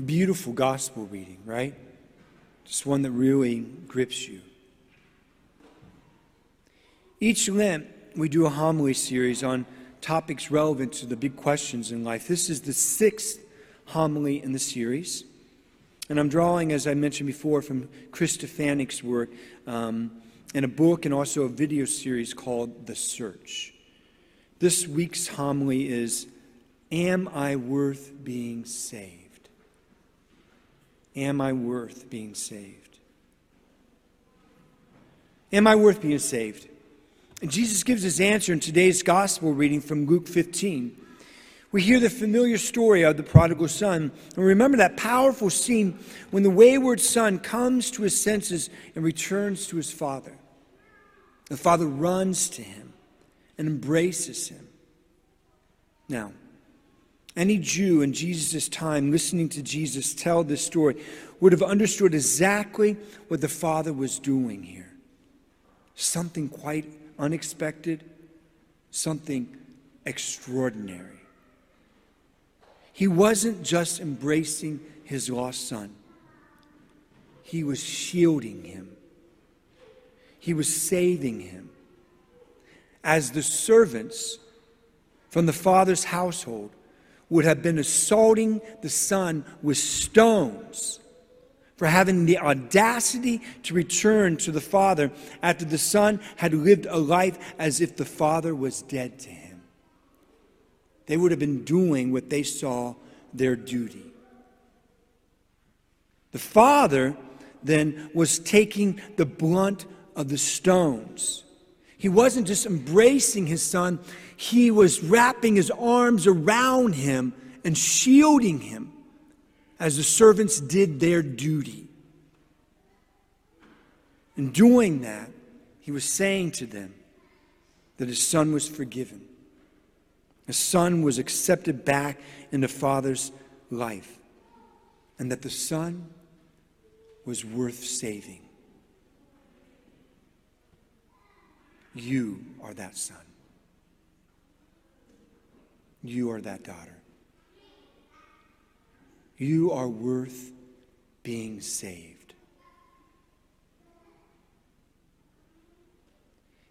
beautiful gospel reading, right? Just one that really grips you. Each Lent, we do a homily series on topics relevant to the big questions in life. This is the sixth homily in the series. And I'm drawing, as I mentioned before, from Chris work um, in a book and also a video series called The Search. This week's homily is Am I worth being saved? Am I worth being saved? Am I worth being saved? And Jesus gives his answer in today's gospel reading from Luke 15. We hear the familiar story of the prodigal son. And remember that powerful scene when the wayward son comes to his senses and returns to his father. The father runs to him and embraces him. Now, any Jew in Jesus' time listening to Jesus tell this story would have understood exactly what the father was doing here. Something quite unexpected, something extraordinary. He wasn't just embracing his lost son, he was shielding him, he was saving him. As the servants from the father's household would have been assaulting the son with stones for having the audacity to return to the father after the son had lived a life as if the father was dead to him. They would have been doing what they saw their duty. The father then was taking the blunt of the stones. He wasn't just embracing his son, he was wrapping his arms around him and shielding him as the servants did their duty. In doing that, he was saying to them that his son was forgiven. His son was accepted back in the father's life, and that the son was worth saving. You are that son. You are that daughter. You are worth being saved.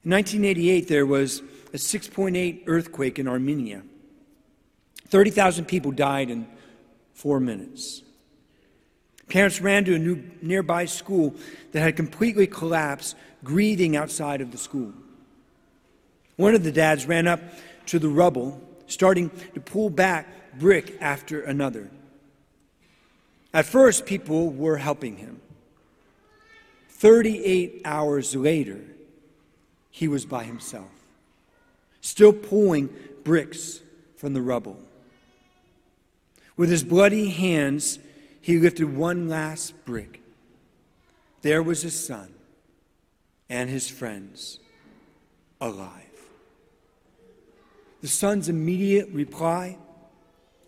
In 1988, there was a 6.8 earthquake in Armenia. 30,000 people died in four minutes. Parents ran to a new, nearby school that had completely collapsed, grieving outside of the school. One of the dads ran up to the rubble starting to pull back brick after another. At first, people were helping him. 38 hours later, he was by himself, still pulling bricks from the rubble. With his bloody hands, he lifted one last brick. There was his son and his friends alive. The son's immediate reply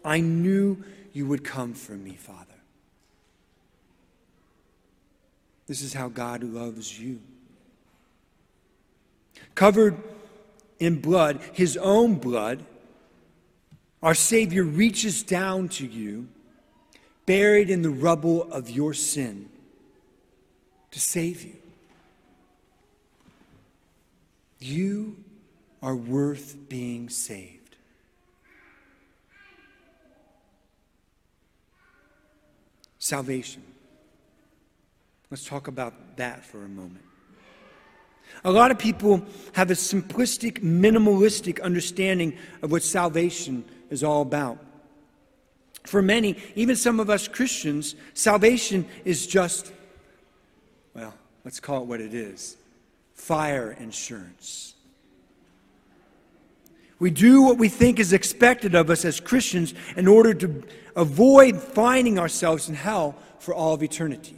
I knew you would come for me, Father. This is how God loves you. Covered in blood, his own blood, our Savior reaches down to you, buried in the rubble of your sin, to save you. You are worth being saved. Salvation. Let's talk about that for a moment. A lot of people have a simplistic, minimalistic understanding of what salvation is all about. For many, even some of us Christians, salvation is just, well, let's call it what it is fire insurance. We do what we think is expected of us as Christians in order to avoid finding ourselves in hell for all of eternity.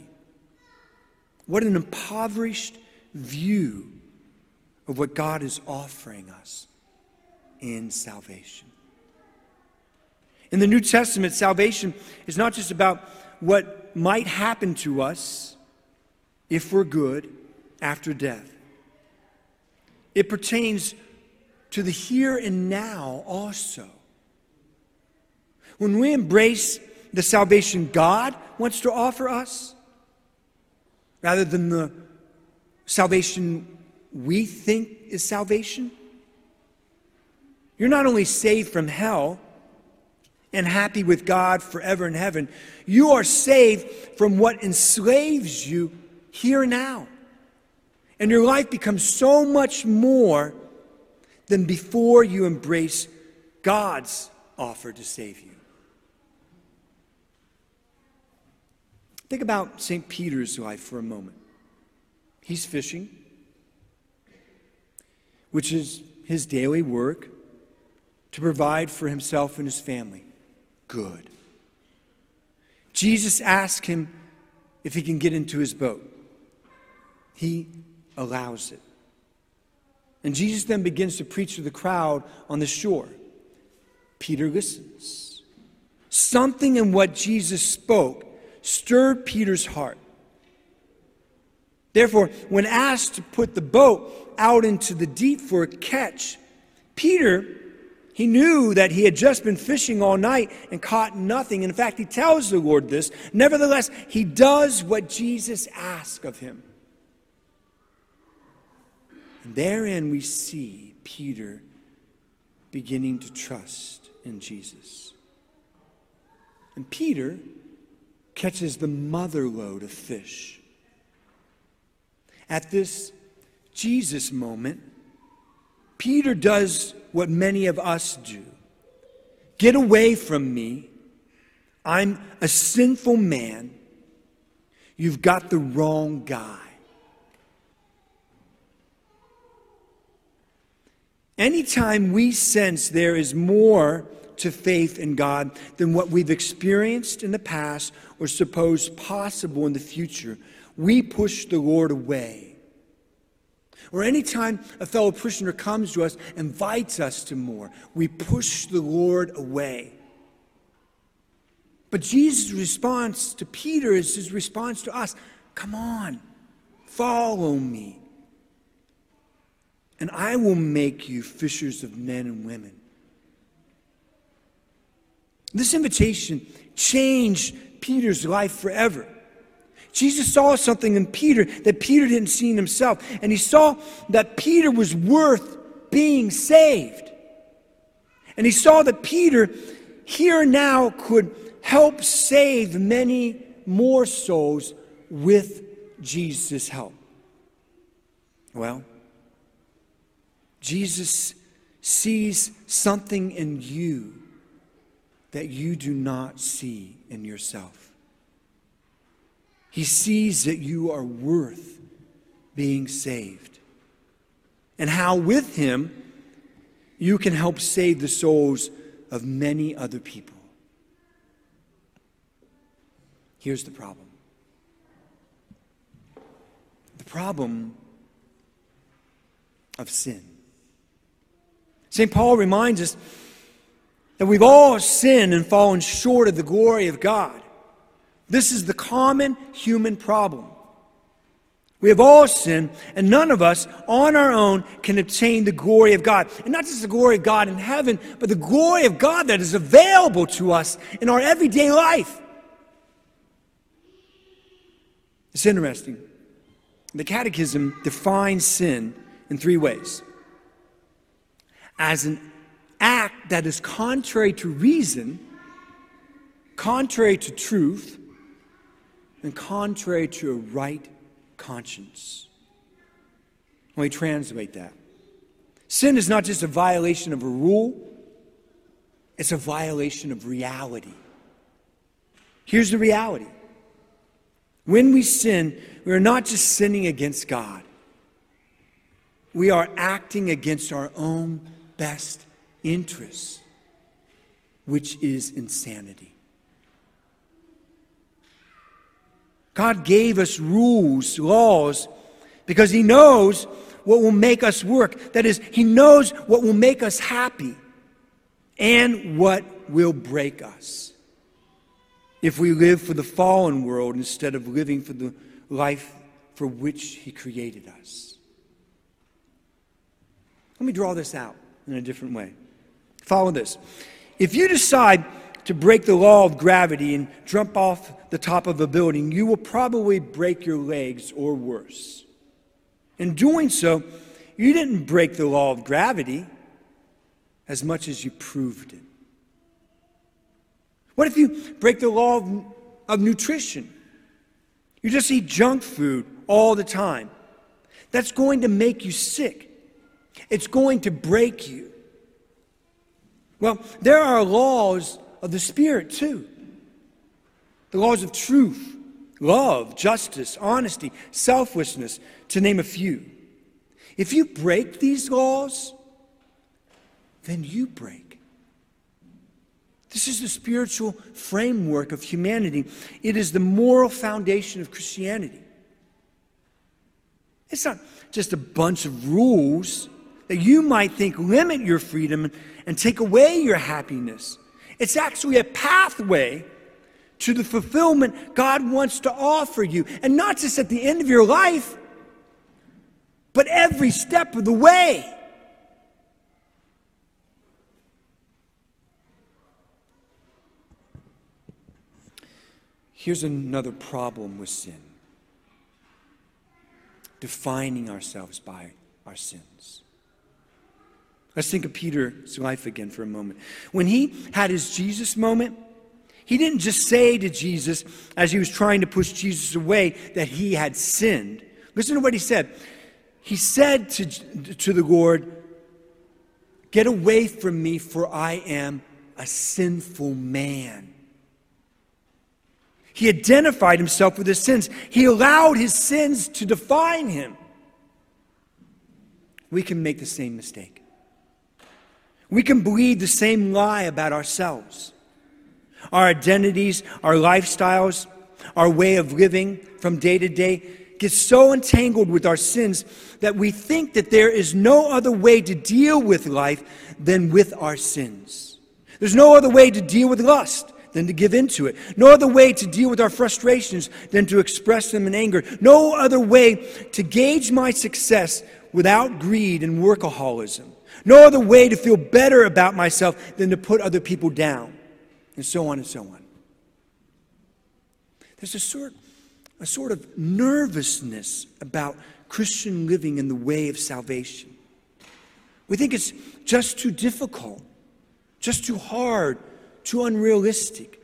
What an impoverished view of what God is offering us in salvation. In the New Testament, salvation is not just about what might happen to us if we're good after death. It pertains to the here and now also. When we embrace the salvation God wants to offer us rather than the salvation we think is salvation? You're not only saved from hell and happy with God forever in heaven, you are saved from what enslaves you here and now. And your life becomes so much more than before you embrace God's offer to save you. Think about St. Peter's life for a moment. He's fishing, which is his daily work to provide for himself and his family. Good. Jesus asked him if he can get into his boat. He allows it. And Jesus then begins to preach to the crowd on the shore. Peter listens. Something in what Jesus spoke stirred Peter's heart. Therefore, when asked to put the boat out into the deep for a catch, Peter he knew that he had just been fishing all night and caught nothing. In fact, he tells the Lord this. Nevertheless, he does what Jesus asked of him. And therein we see Peter beginning to trust in Jesus. And Peter catches the mother lode of fish. At this Jesus moment, Peter does what many of us do get away from me. I'm a sinful man. You've got the wrong guy. Anytime we sense there is more to faith in God than what we've experienced in the past or suppose possible in the future, we push the Lord away. Or anytime a fellow prisoner comes to us, invites us to more, we push the Lord away. But Jesus' response to Peter is his response to us. Come on, follow me, and I will make you fishers of men and women. This invitation changed Peter's life forever. Jesus saw something in Peter that Peter didn't see in himself. And he saw that Peter was worth being saved. And he saw that Peter here now could help save many more souls with Jesus' help. Well, Jesus sees something in you that you do not see in yourself. He sees that you are worth being saved. And how with Him you can help save the souls of many other people. Here's the problem the problem of sin. St. Paul reminds us that we've all sinned and fallen short of the glory of God. This is the common human problem. We have all sinned, and none of us on our own can obtain the glory of God. And not just the glory of God in heaven, but the glory of God that is available to us in our everyday life. It's interesting. The Catechism defines sin in three ways as an act that is contrary to reason, contrary to truth, and contrary to a right conscience. Let me translate that. Sin is not just a violation of a rule, it's a violation of reality. Here's the reality when we sin, we are not just sinning against God, we are acting against our own best interests, which is insanity. God gave us rules, laws, because He knows what will make us work. That is, He knows what will make us happy and what will break us. If we live for the fallen world instead of living for the life for which He created us. Let me draw this out in a different way. Follow this. If you decide to break the law of gravity and jump off the top of a building, you will probably break your legs or worse. In doing so, you didn't break the law of gravity as much as you proved it. What if you break the law of, of nutrition? You just eat junk food all the time. That's going to make you sick. It's going to break you. Well, there are laws of the Spirit too the laws of truth, love, justice, honesty, selflessness, to name a few. If you break these laws, then you break. This is the spiritual framework of humanity. It is the moral foundation of Christianity. It's not just a bunch of rules that you might think limit your freedom and take away your happiness. It's actually a pathway to the fulfillment God wants to offer you. And not just at the end of your life, but every step of the way. Here's another problem with sin defining ourselves by our sins. Let's think of Peter's life again for a moment. When he had his Jesus moment, he didn't just say to Jesus, as he was trying to push Jesus away, that he had sinned. Listen to what he said. He said to, to the Lord, Get away from me, for I am a sinful man. He identified himself with his sins. He allowed his sins to define him. We can make the same mistake. We can believe the same lie about ourselves. Our identities, our lifestyles, our way of living from day to day get so entangled with our sins that we think that there is no other way to deal with life than with our sins. There's no other way to deal with lust than to give into it. No other way to deal with our frustrations than to express them in anger. No other way to gauge my success without greed and workaholism. No other way to feel better about myself than to put other people down and so on and so on. There's a sort, a sort of nervousness about Christian living in the way of salvation. We think it's just too difficult, just too hard, too unrealistic,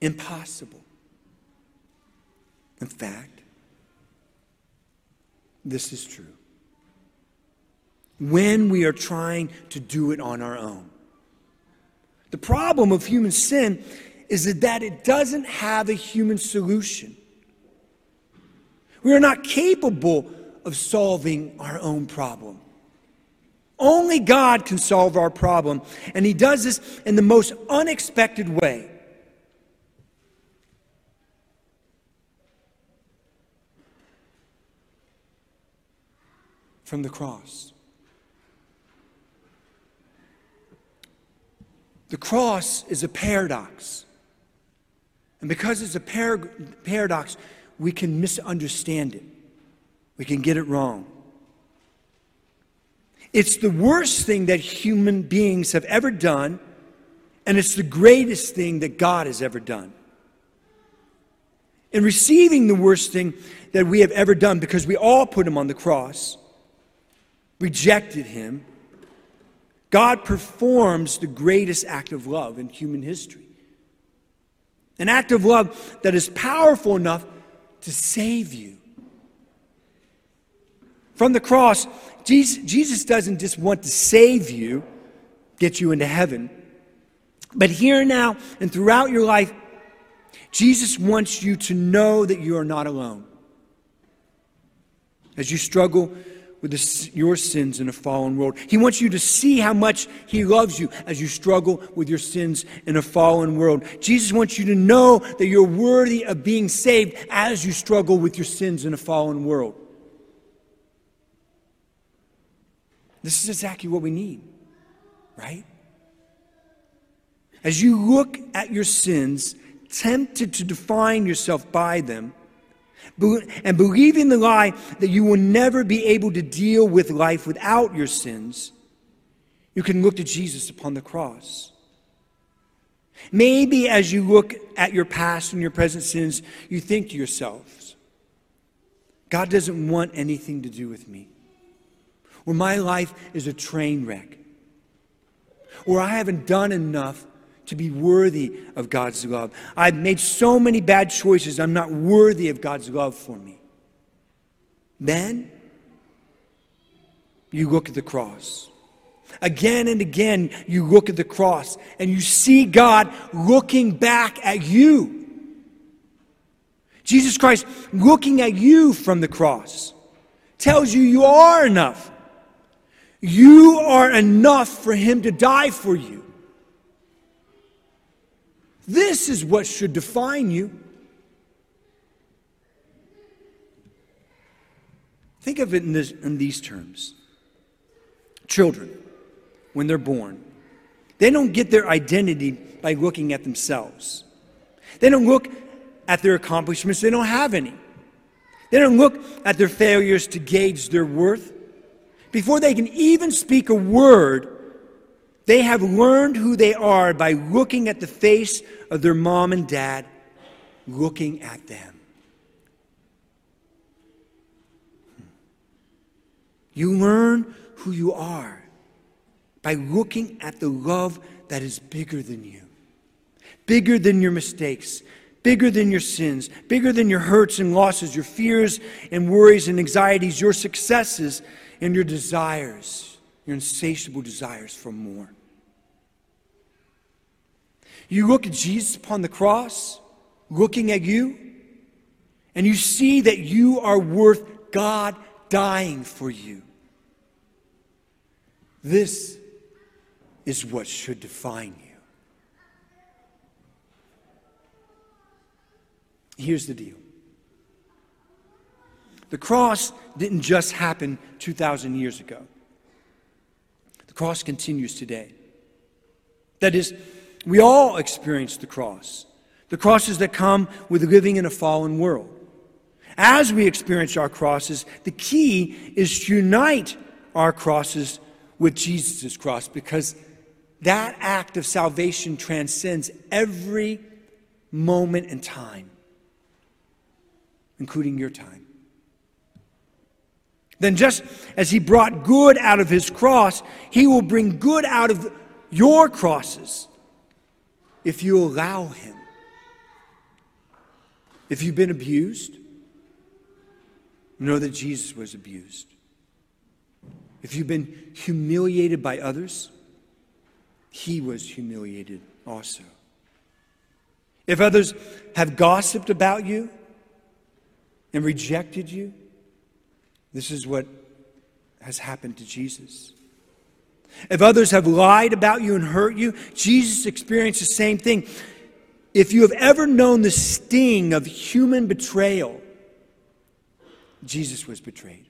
impossible. In fact, this is true. When we are trying to do it on our own, the problem of human sin is that it doesn't have a human solution. We are not capable of solving our own problem. Only God can solve our problem, and He does this in the most unexpected way. From the cross. The cross is a paradox. And because it's a par- paradox, we can misunderstand it. We can get it wrong. It's the worst thing that human beings have ever done, and it's the greatest thing that God has ever done. In receiving the worst thing that we have ever done, because we all put him on the cross, rejected him, God performs the greatest act of love in human history. An act of love that is powerful enough to save you. From the cross, Jesus doesn't just want to save you, get you into heaven, but here now and throughout your life, Jesus wants you to know that you are not alone. As you struggle with the, your sins in a fallen world. He wants you to see how much He loves you as you struggle with your sins in a fallen world. Jesus wants you to know that you're worthy of being saved as you struggle with your sins in a fallen world. This is exactly what we need, right? As you look at your sins, tempted to define yourself by them, and believing the lie that you will never be able to deal with life without your sins, you can look to Jesus upon the cross. Maybe as you look at your past and your present sins, you think to yourselves, God doesn't want anything to do with me. Or my life is a train wreck. Or I haven't done enough to be worthy of God's love. I've made so many bad choices, I'm not worthy of God's love for me. Then you look at the cross. Again and again, you look at the cross and you see God looking back at you. Jesus Christ looking at you from the cross tells you you are enough. You are enough for Him to die for you. This is what should define you. Think of it in, this, in these terms. Children, when they're born, they don't get their identity by looking at themselves. They don't look at their accomplishments, they don't have any. They don't look at their failures to gauge their worth. Before they can even speak a word, they have learned who they are by looking at the face of their mom and dad, looking at them. You learn who you are by looking at the love that is bigger than you, bigger than your mistakes, bigger than your sins, bigger than your hurts and losses, your fears and worries and anxieties, your successes and your desires, your insatiable desires for more. You look at Jesus upon the cross, looking at you, and you see that you are worth God dying for you. This is what should define you. Here's the deal the cross didn't just happen 2,000 years ago, the cross continues today. That is, we all experience the cross, the crosses that come with living in a fallen world. As we experience our crosses, the key is to unite our crosses with Jesus' cross because that act of salvation transcends every moment in time, including your time. Then, just as he brought good out of his cross, he will bring good out of your crosses if you allow him. If you've been abused, know that Jesus was abused. If you've been humiliated by others, he was humiliated also. If others have gossiped about you and rejected you, this is what has happened to Jesus. If others have lied about you and hurt you, Jesus experienced the same thing. If you have ever known the sting of human betrayal, Jesus was betrayed.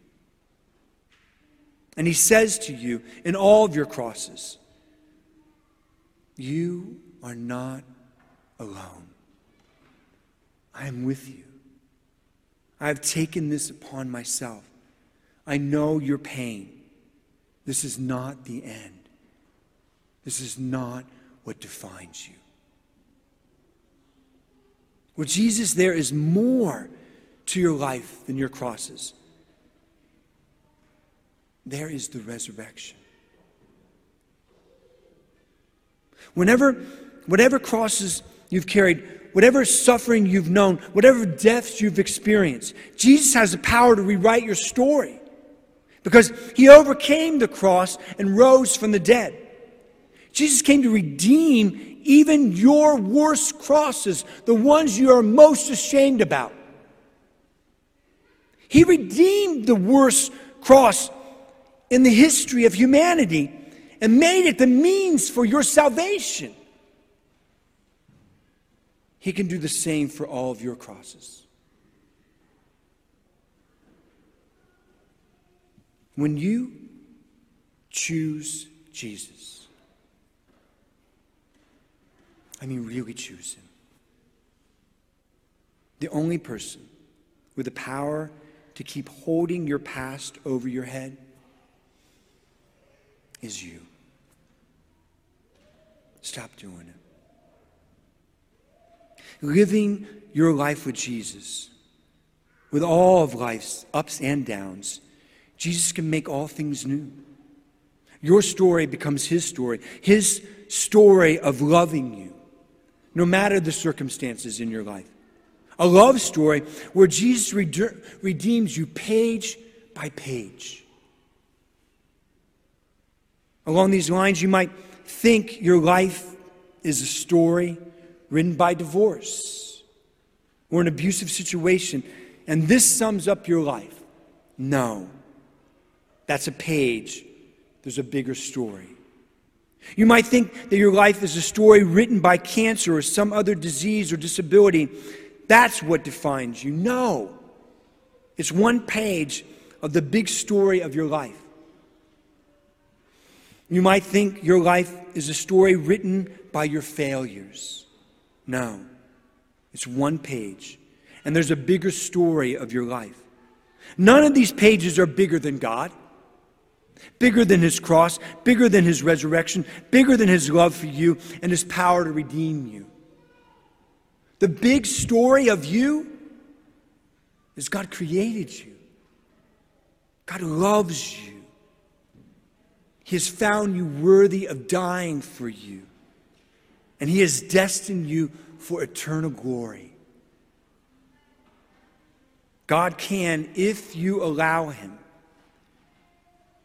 And he says to you in all of your crosses, You are not alone. I am with you. I have taken this upon myself. I know your pain. This is not the end. This is not what defines you. With Jesus, there is more to your life than your crosses. There is the resurrection. Whenever, whatever crosses you've carried, whatever suffering you've known, whatever deaths you've experienced, Jesus has the power to rewrite your story because he overcame the cross and rose from the dead. Jesus came to redeem even your worst crosses, the ones you are most ashamed about. He redeemed the worst cross in the history of humanity and made it the means for your salvation. He can do the same for all of your crosses. When you choose Jesus, I mean, really choose Him, the only person with the power to keep holding your past over your head is you. Stop doing it. living your life with Jesus, with all of life's ups and downs, Jesus can make all things new. Your story becomes His story, His story of loving you, no matter the circumstances in your life. A love story where Jesus redeems you page by page. Along these lines, you might think your life is a story written by divorce or an abusive situation, and this sums up your life. No, that's a page. There's a bigger story. You might think that your life is a story written by cancer or some other disease or disability. That's what defines you. No, it's one page of the big story of your life. You might think your life is a story written by your failures. No, it's one page, and there's a bigger story of your life. None of these pages are bigger than God, bigger than His cross, bigger than His resurrection, bigger than His love for you and His power to redeem you. The big story of you is God created you, God loves you. He has found you worthy of dying for you. And He has destined you for eternal glory. God can, if you allow Him,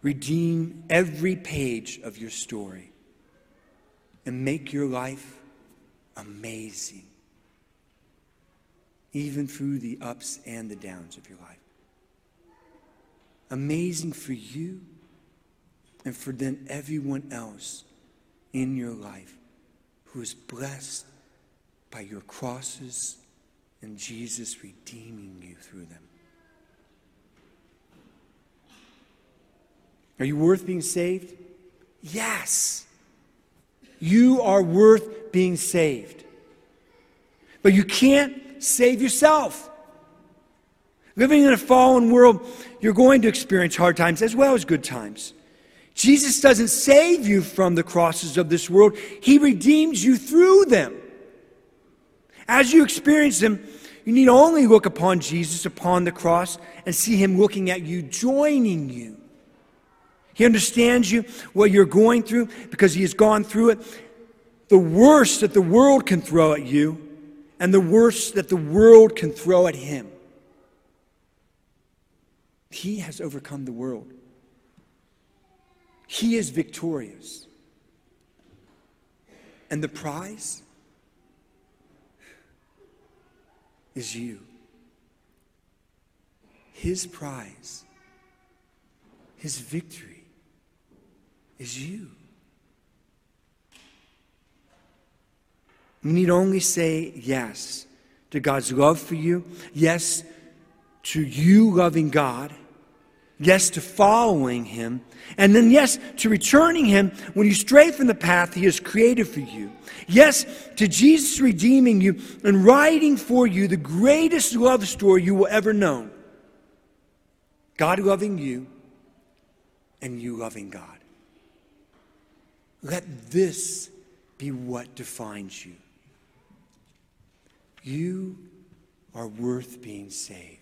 redeem every page of your story and make your life amazing, even through the ups and the downs of your life. Amazing for you and for then everyone else in your life who is blessed by your crosses and Jesus redeeming you through them. Are you worth being saved? Yes. You are worth being saved. But you can't save yourself. Living in a fallen world, you're going to experience hard times as well as good times. Jesus doesn't save you from the crosses of this world, He redeems you through them. As you experience them, you need only look upon Jesus upon the cross and see Him looking at you, joining you. He understands you, what you're going through, because He has gone through it. The worst that the world can throw at you, and the worst that the world can throw at Him. He has overcome the world. He is victorious. And the prize is you. His prize, his victory is you. You need only say yes to God's love for you, yes to you loving God Yes, to following Him. And then, yes, to returning Him when you stray from the path He has created for you. Yes, to Jesus redeeming you and writing for you the greatest love story you will ever know God loving you and you loving God. Let this be what defines you. You are worth being saved.